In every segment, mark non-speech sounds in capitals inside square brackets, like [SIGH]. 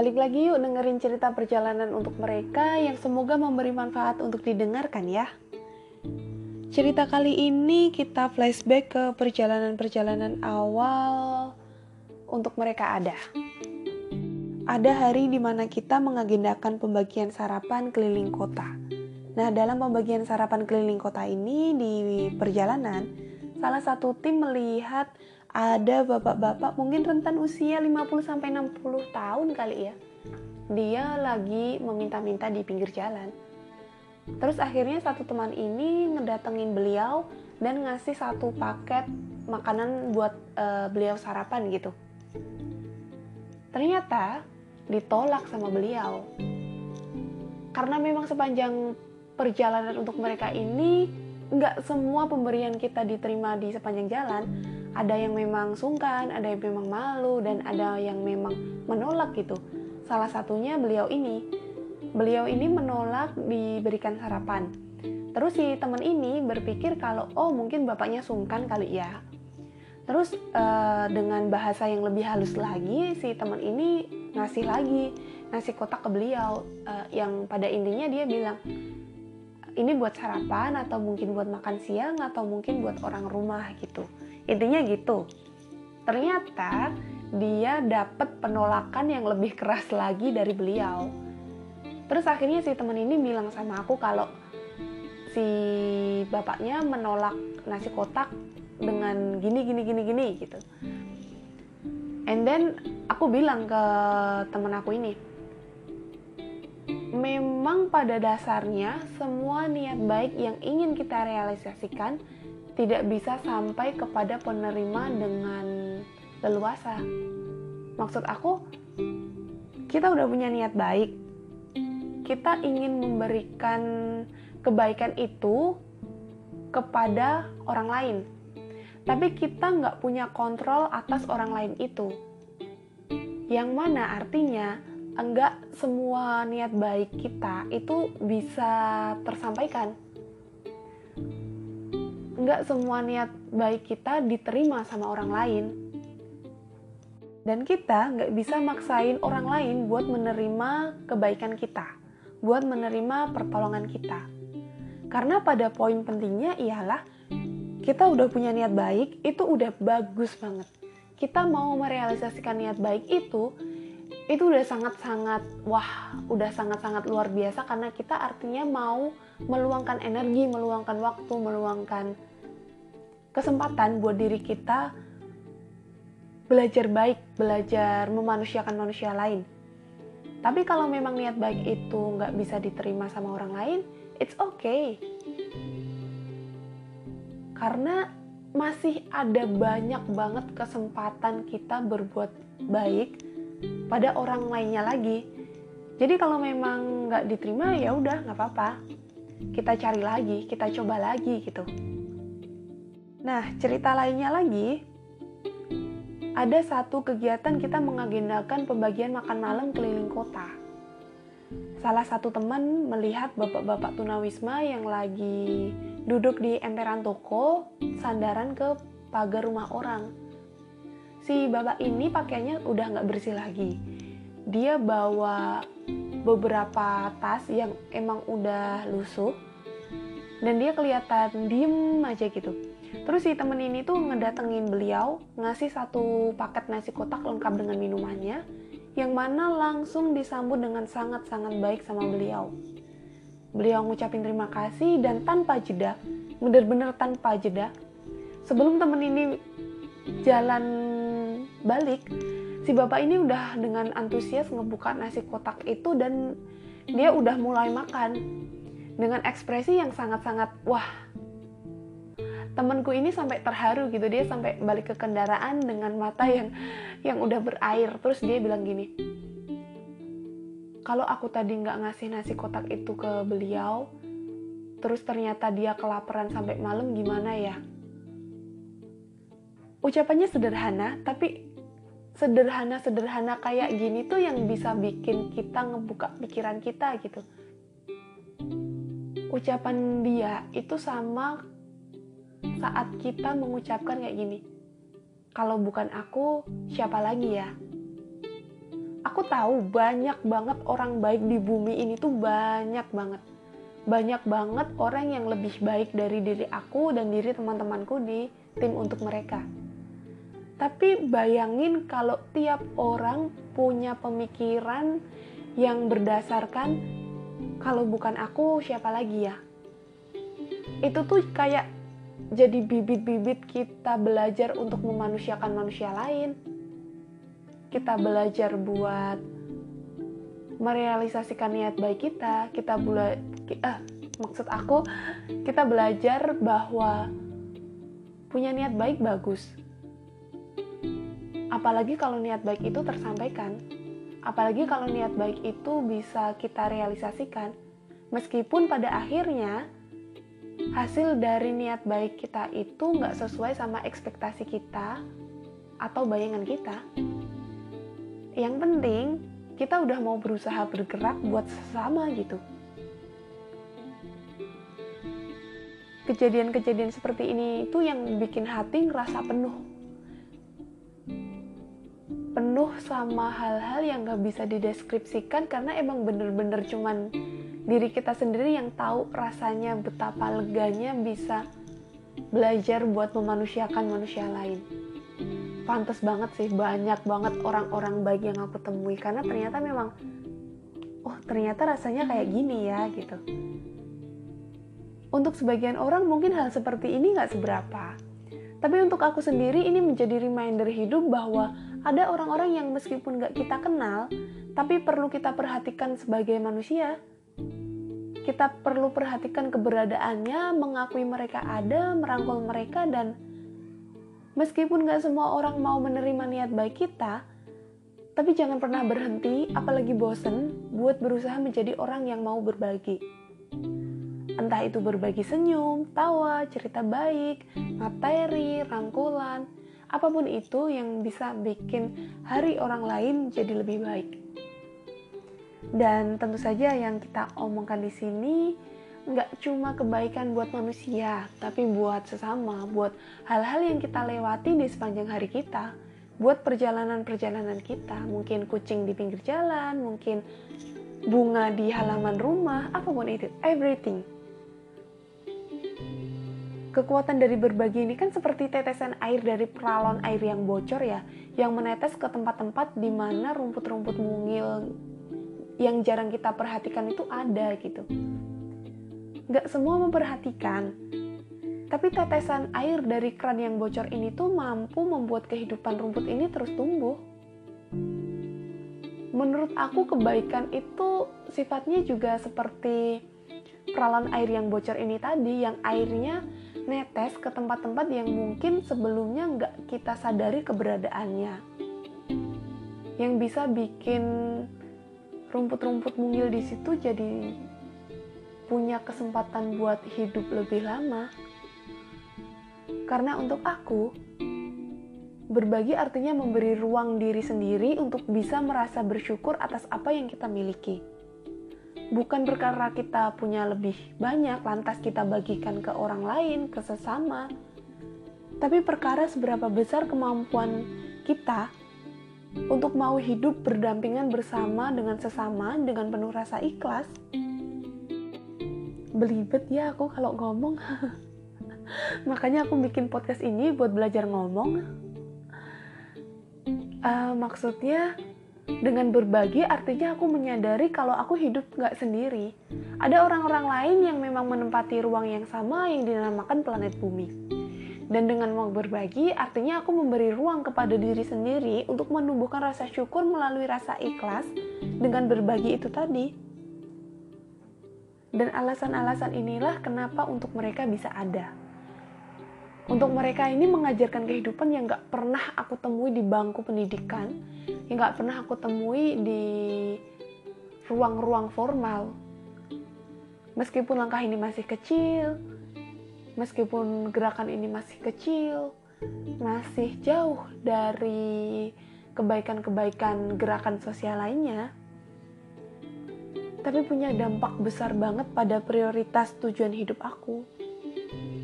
Balik lagi yuk dengerin cerita perjalanan untuk mereka yang semoga memberi manfaat untuk didengarkan ya. Cerita kali ini kita flashback ke perjalanan-perjalanan awal untuk mereka ada. Ada hari di mana kita mengagendakan pembagian sarapan keliling kota. Nah, dalam pembagian sarapan keliling kota ini di perjalanan, salah satu tim melihat ada bapak-bapak mungkin rentan usia 50-60 tahun kali ya. Dia lagi meminta-minta di pinggir jalan. Terus akhirnya satu teman ini ngedatengin beliau dan ngasih satu paket makanan buat uh, beliau sarapan gitu. Ternyata ditolak sama beliau. Karena memang sepanjang perjalanan untuk mereka ini nggak semua pemberian kita diterima di sepanjang jalan ada yang memang sungkan, ada yang memang malu, dan ada yang memang menolak gitu. Salah satunya beliau ini. Beliau ini menolak diberikan sarapan. Terus si teman ini berpikir kalau oh mungkin bapaknya sungkan kali ya. Terus uh, dengan bahasa yang lebih halus lagi si teman ini ngasih lagi nasi kotak ke beliau uh, yang pada intinya dia bilang ini buat sarapan atau mungkin buat makan siang atau mungkin buat orang rumah gitu intinya gitu. Ternyata dia dapat penolakan yang lebih keras lagi dari beliau. Terus akhirnya si teman ini bilang sama aku kalau si bapaknya menolak nasi kotak dengan gini gini gini gini gitu. And then aku bilang ke temen aku ini memang pada dasarnya semua niat baik yang ingin kita realisasikan tidak bisa sampai kepada penerima dengan leluasa. Maksud aku, kita udah punya niat baik. Kita ingin memberikan kebaikan itu kepada orang lain. Tapi kita nggak punya kontrol atas orang lain itu. Yang mana artinya enggak semua niat baik kita itu bisa tersampaikan nggak semua niat baik kita diterima sama orang lain. Dan kita nggak bisa maksain orang lain buat menerima kebaikan kita, buat menerima pertolongan kita. Karena pada poin pentingnya ialah kita udah punya niat baik, itu udah bagus banget. Kita mau merealisasikan niat baik itu, itu udah sangat-sangat wah, udah sangat-sangat luar biasa karena kita artinya mau meluangkan energi, meluangkan waktu, meluangkan kesempatan buat diri kita belajar baik, belajar memanusiakan manusia lain. Tapi kalau memang niat baik itu nggak bisa diterima sama orang lain, it's okay. Karena masih ada banyak banget kesempatan kita berbuat baik pada orang lainnya lagi. Jadi kalau memang nggak diterima ya udah nggak apa-apa. Kita cari lagi, kita coba lagi gitu. Nah, cerita lainnya lagi, ada satu kegiatan kita mengagendakan pembagian makan malam keliling kota. Salah satu teman melihat bapak-bapak tunawisma yang lagi duduk di emperan toko, sandaran ke pagar rumah orang. Si bapak ini pakainya udah nggak bersih lagi. Dia bawa beberapa tas yang emang udah lusuh, dan dia kelihatan diem aja gitu Terus si temen ini tuh ngedatengin beliau, ngasih satu paket nasi kotak lengkap dengan minumannya, yang mana langsung disambut dengan sangat-sangat baik sama beliau. Beliau ngucapin terima kasih dan tanpa jeda, bener-bener tanpa jeda. Sebelum temen ini jalan balik, si bapak ini udah dengan antusias ngebuka nasi kotak itu dan dia udah mulai makan dengan ekspresi yang sangat-sangat wah temanku ini sampai terharu gitu. Dia sampai balik ke kendaraan dengan mata yang yang udah berair. Terus dia bilang gini kalau aku tadi nggak ngasih nasi kotak itu ke beliau terus ternyata dia kelaparan sampai malam gimana ya? Ucapannya sederhana tapi sederhana-sederhana kayak gini tuh yang bisa bikin kita ngebuka pikiran kita gitu. Ucapan dia itu sama saat kita mengucapkan kayak gini, kalau bukan aku, siapa lagi ya? aku tahu banyak banget orang baik di bumi ini tuh banyak banget banyak banget orang yang lebih baik dari diri aku dan diri teman-temanku di tim untuk mereka. Tapi bayangin kalau tiap orang punya pemikiran yang berdasarkan kalau bukan aku siapa lagi ya. Itu tuh kayak jadi bibit-bibit kita belajar untuk memanusiakan manusia lain. Kita belajar buat merealisasikan niat baik kita, kita bela eh, maksud aku kita belajar bahwa punya niat baik bagus. Apalagi kalau niat baik itu tersampaikan. Apalagi kalau niat baik itu bisa kita realisasikan. Meskipun pada akhirnya hasil dari niat baik kita itu nggak sesuai sama ekspektasi kita atau bayangan kita. Yang penting kita udah mau berusaha bergerak buat sesama gitu. Kejadian-kejadian seperti ini itu yang bikin hati ngerasa penuh. Penuh sama hal-hal yang gak bisa dideskripsikan karena emang bener-bener cuman diri kita sendiri yang tahu rasanya betapa leganya bisa belajar buat memanusiakan manusia lain. Pantas banget sih banyak banget orang-orang baik yang aku temui. Karena ternyata memang oh ternyata rasanya kayak gini ya gitu. Untuk sebagian orang mungkin hal seperti ini nggak seberapa. Tapi untuk aku sendiri ini menjadi reminder hidup bahwa ada orang-orang yang meskipun nggak kita kenal tapi perlu kita perhatikan sebagai manusia kita perlu perhatikan keberadaannya, mengakui mereka ada, merangkul mereka, dan Meskipun gak semua orang mau menerima niat baik kita, tapi jangan pernah berhenti, apalagi bosen, buat berusaha menjadi orang yang mau berbagi. Entah itu berbagi senyum, tawa, cerita baik, materi, rangkulan, apa pun itu yang bisa bikin hari orang lain jadi lebih baik. Dan tentu saja yang kita omongkan di sini nggak cuma kebaikan buat manusia, tapi buat sesama, buat hal-hal yang kita lewati di sepanjang hari kita, buat perjalanan-perjalanan kita, mungkin kucing di pinggir jalan, mungkin bunga di halaman rumah, apa pun itu, everything. Kekuatan dari berbagi ini kan seperti tetesan air dari peralon air yang bocor ya, yang menetes ke tempat-tempat di mana rumput-rumput mungil yang jarang kita perhatikan itu ada gitu nggak semua memperhatikan. Tapi tetesan air dari keran yang bocor ini tuh mampu membuat kehidupan rumput ini terus tumbuh. Menurut aku kebaikan itu sifatnya juga seperti peralon air yang bocor ini tadi, yang airnya netes ke tempat-tempat yang mungkin sebelumnya nggak kita sadari keberadaannya. Yang bisa bikin rumput-rumput mungil di situ jadi punya kesempatan buat hidup lebih lama. Karena untuk aku, berbagi artinya memberi ruang diri sendiri untuk bisa merasa bersyukur atas apa yang kita miliki. Bukan perkara kita punya lebih banyak, lantas kita bagikan ke orang lain, ke sesama. Tapi perkara seberapa besar kemampuan kita untuk mau hidup berdampingan bersama dengan sesama dengan penuh rasa ikhlas. Belibet ya aku kalau ngomong. [LAUGHS] Makanya aku bikin podcast ini buat belajar ngomong. Uh, maksudnya dengan berbagi artinya aku menyadari kalau aku hidup nggak sendiri. Ada orang-orang lain yang memang menempati ruang yang sama yang dinamakan planet bumi dan dengan mau berbagi artinya aku memberi ruang kepada diri sendiri untuk menumbuhkan rasa syukur melalui rasa ikhlas dengan berbagi itu tadi dan alasan-alasan inilah kenapa untuk mereka bisa ada. Untuk mereka ini mengajarkan kehidupan yang gak pernah aku temui di bangku pendidikan, yang gak pernah aku temui di ruang-ruang formal. Meskipun langkah ini masih kecil, meskipun gerakan ini masih kecil, masih jauh dari kebaikan-kebaikan gerakan sosial lainnya, tapi punya dampak besar banget pada prioritas tujuan hidup aku.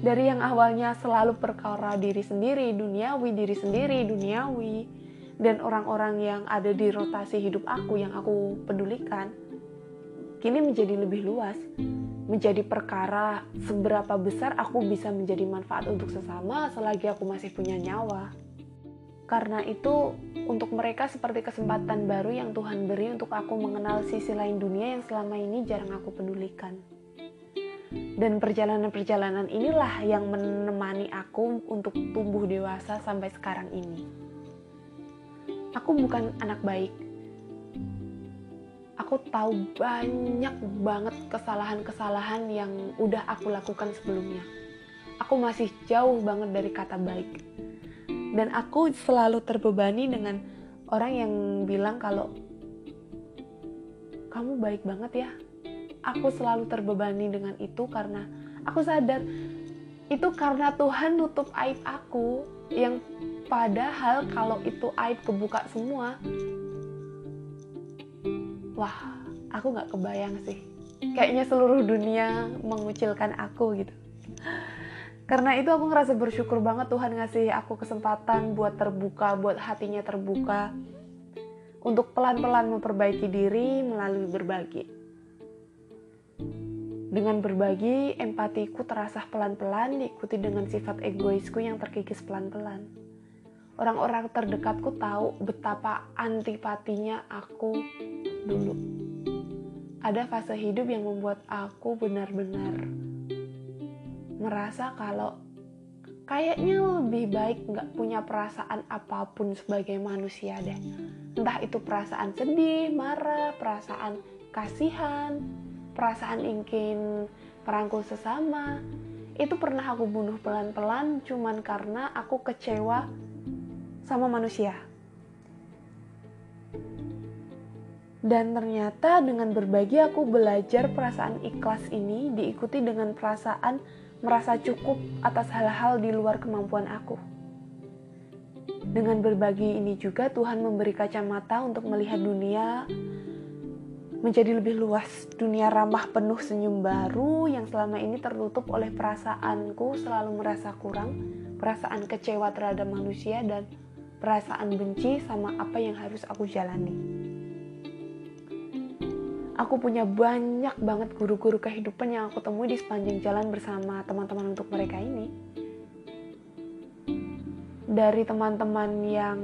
Dari yang awalnya selalu perkara diri sendiri, duniawi, diri sendiri, duniawi, dan orang-orang yang ada di rotasi hidup aku yang aku pedulikan kini menjadi lebih luas menjadi perkara seberapa besar aku bisa menjadi manfaat untuk sesama selagi aku masih punya nyawa karena itu untuk mereka seperti kesempatan baru yang Tuhan beri untuk aku mengenal sisi lain dunia yang selama ini jarang aku pedulikan. Dan perjalanan-perjalanan inilah yang menemani aku untuk tumbuh dewasa sampai sekarang ini. Aku bukan anak baik. Aku tahu banyak banget kesalahan-kesalahan yang udah aku lakukan sebelumnya. Aku masih jauh banget dari kata baik. Dan aku selalu terbebani dengan orang yang bilang kalau kamu baik banget ya. Aku selalu terbebani dengan itu karena aku sadar itu karena Tuhan nutup aib aku yang padahal kalau itu aib kebuka semua wah aku nggak kebayang sih kayaknya seluruh dunia mengucilkan aku gitu karena itu aku ngerasa bersyukur banget Tuhan ngasih aku kesempatan buat terbuka, buat hatinya terbuka untuk pelan-pelan memperbaiki diri melalui berbagi. Dengan berbagi, empatiku terasa pelan-pelan diikuti dengan sifat egoisku yang terkikis pelan-pelan. Orang-orang terdekatku tahu betapa antipatinya aku dulu. Ada fase hidup yang membuat aku benar-benar merasa kalau kayaknya lebih baik nggak punya perasaan apa pun sebagai manusia deh. Entah itu perasaan sedih, marah, perasaan kasihan, perasaan ingin merangkul sesama. Itu pernah aku bunuh pelan-pelan cuman karena aku kecewa sama manusia. Dan ternyata dengan berbagi aku belajar perasaan ikhlas ini diikuti dengan perasaan merasa cukup atas hal-hal di luar kemampuan aku. Dengan berbagi ini juga Tuhan memberi kacamata untuk melihat dunia menjadi lebih luas. Dunia ramah penuh senyum baru yang selama ini tertutup oleh perasaanku selalu merasa kurang, perasaan kecewa terhadap manusia dan perasaan benci sama apa yang harus aku jalani aku punya banyak banget guru-guru kehidupan yang aku temui di sepanjang jalan bersama teman-teman untuk mereka ini. Dari teman-teman yang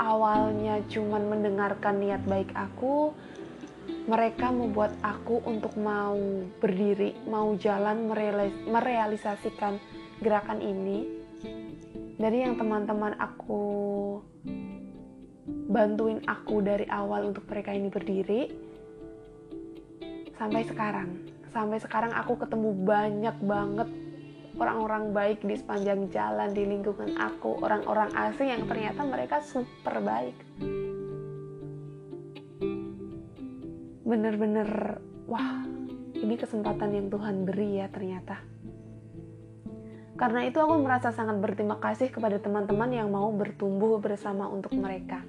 awalnya cuman mendengarkan niat baik aku, mereka membuat aku untuk mau berdiri, mau jalan merealisasikan gerakan ini. Dari yang teman-teman aku bantuin aku dari awal untuk mereka ini berdiri, sampai sekarang. Sampai sekarang aku ketemu banyak banget orang-orang baik di sepanjang jalan di lingkungan aku orang-orang asing yang ternyata mereka super baik. Bener-bener wah ini kesempatan yang Tuhan beri ya ternyata karena itu aku merasa sangat berterima kasih kepada teman-teman yang mau bertumbuh bersama untuk mereka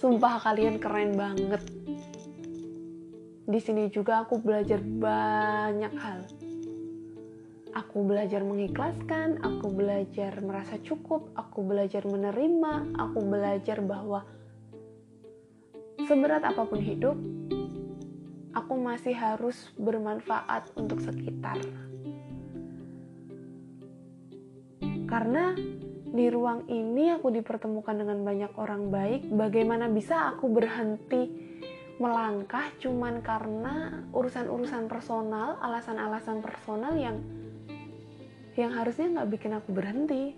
sumpah kalian keren banget di sini juga aku belajar banyak hal. Aku belajar mengikhlaskan, aku belajar merasa cukup, aku belajar menerima, aku belajar bahwa seberat apa pun hidup, aku masih harus bermanfaat untuk sekitar. Karena di ruang ini aku dipertemukan dengan banyak orang baik, bagaimana bisa aku berhenti melangkah cuman karena urusan-urusan personal, alasan-alasan personal yang yang harusnya nggak bikin aku berhenti.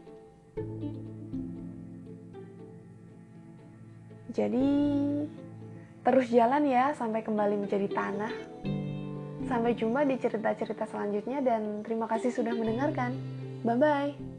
Jadi terus jalan ya sampai kembali menjadi tanah. Sampai jumpa di cerita-cerita selanjutnya dan terima kasih sudah mendengarkan. Bye bye.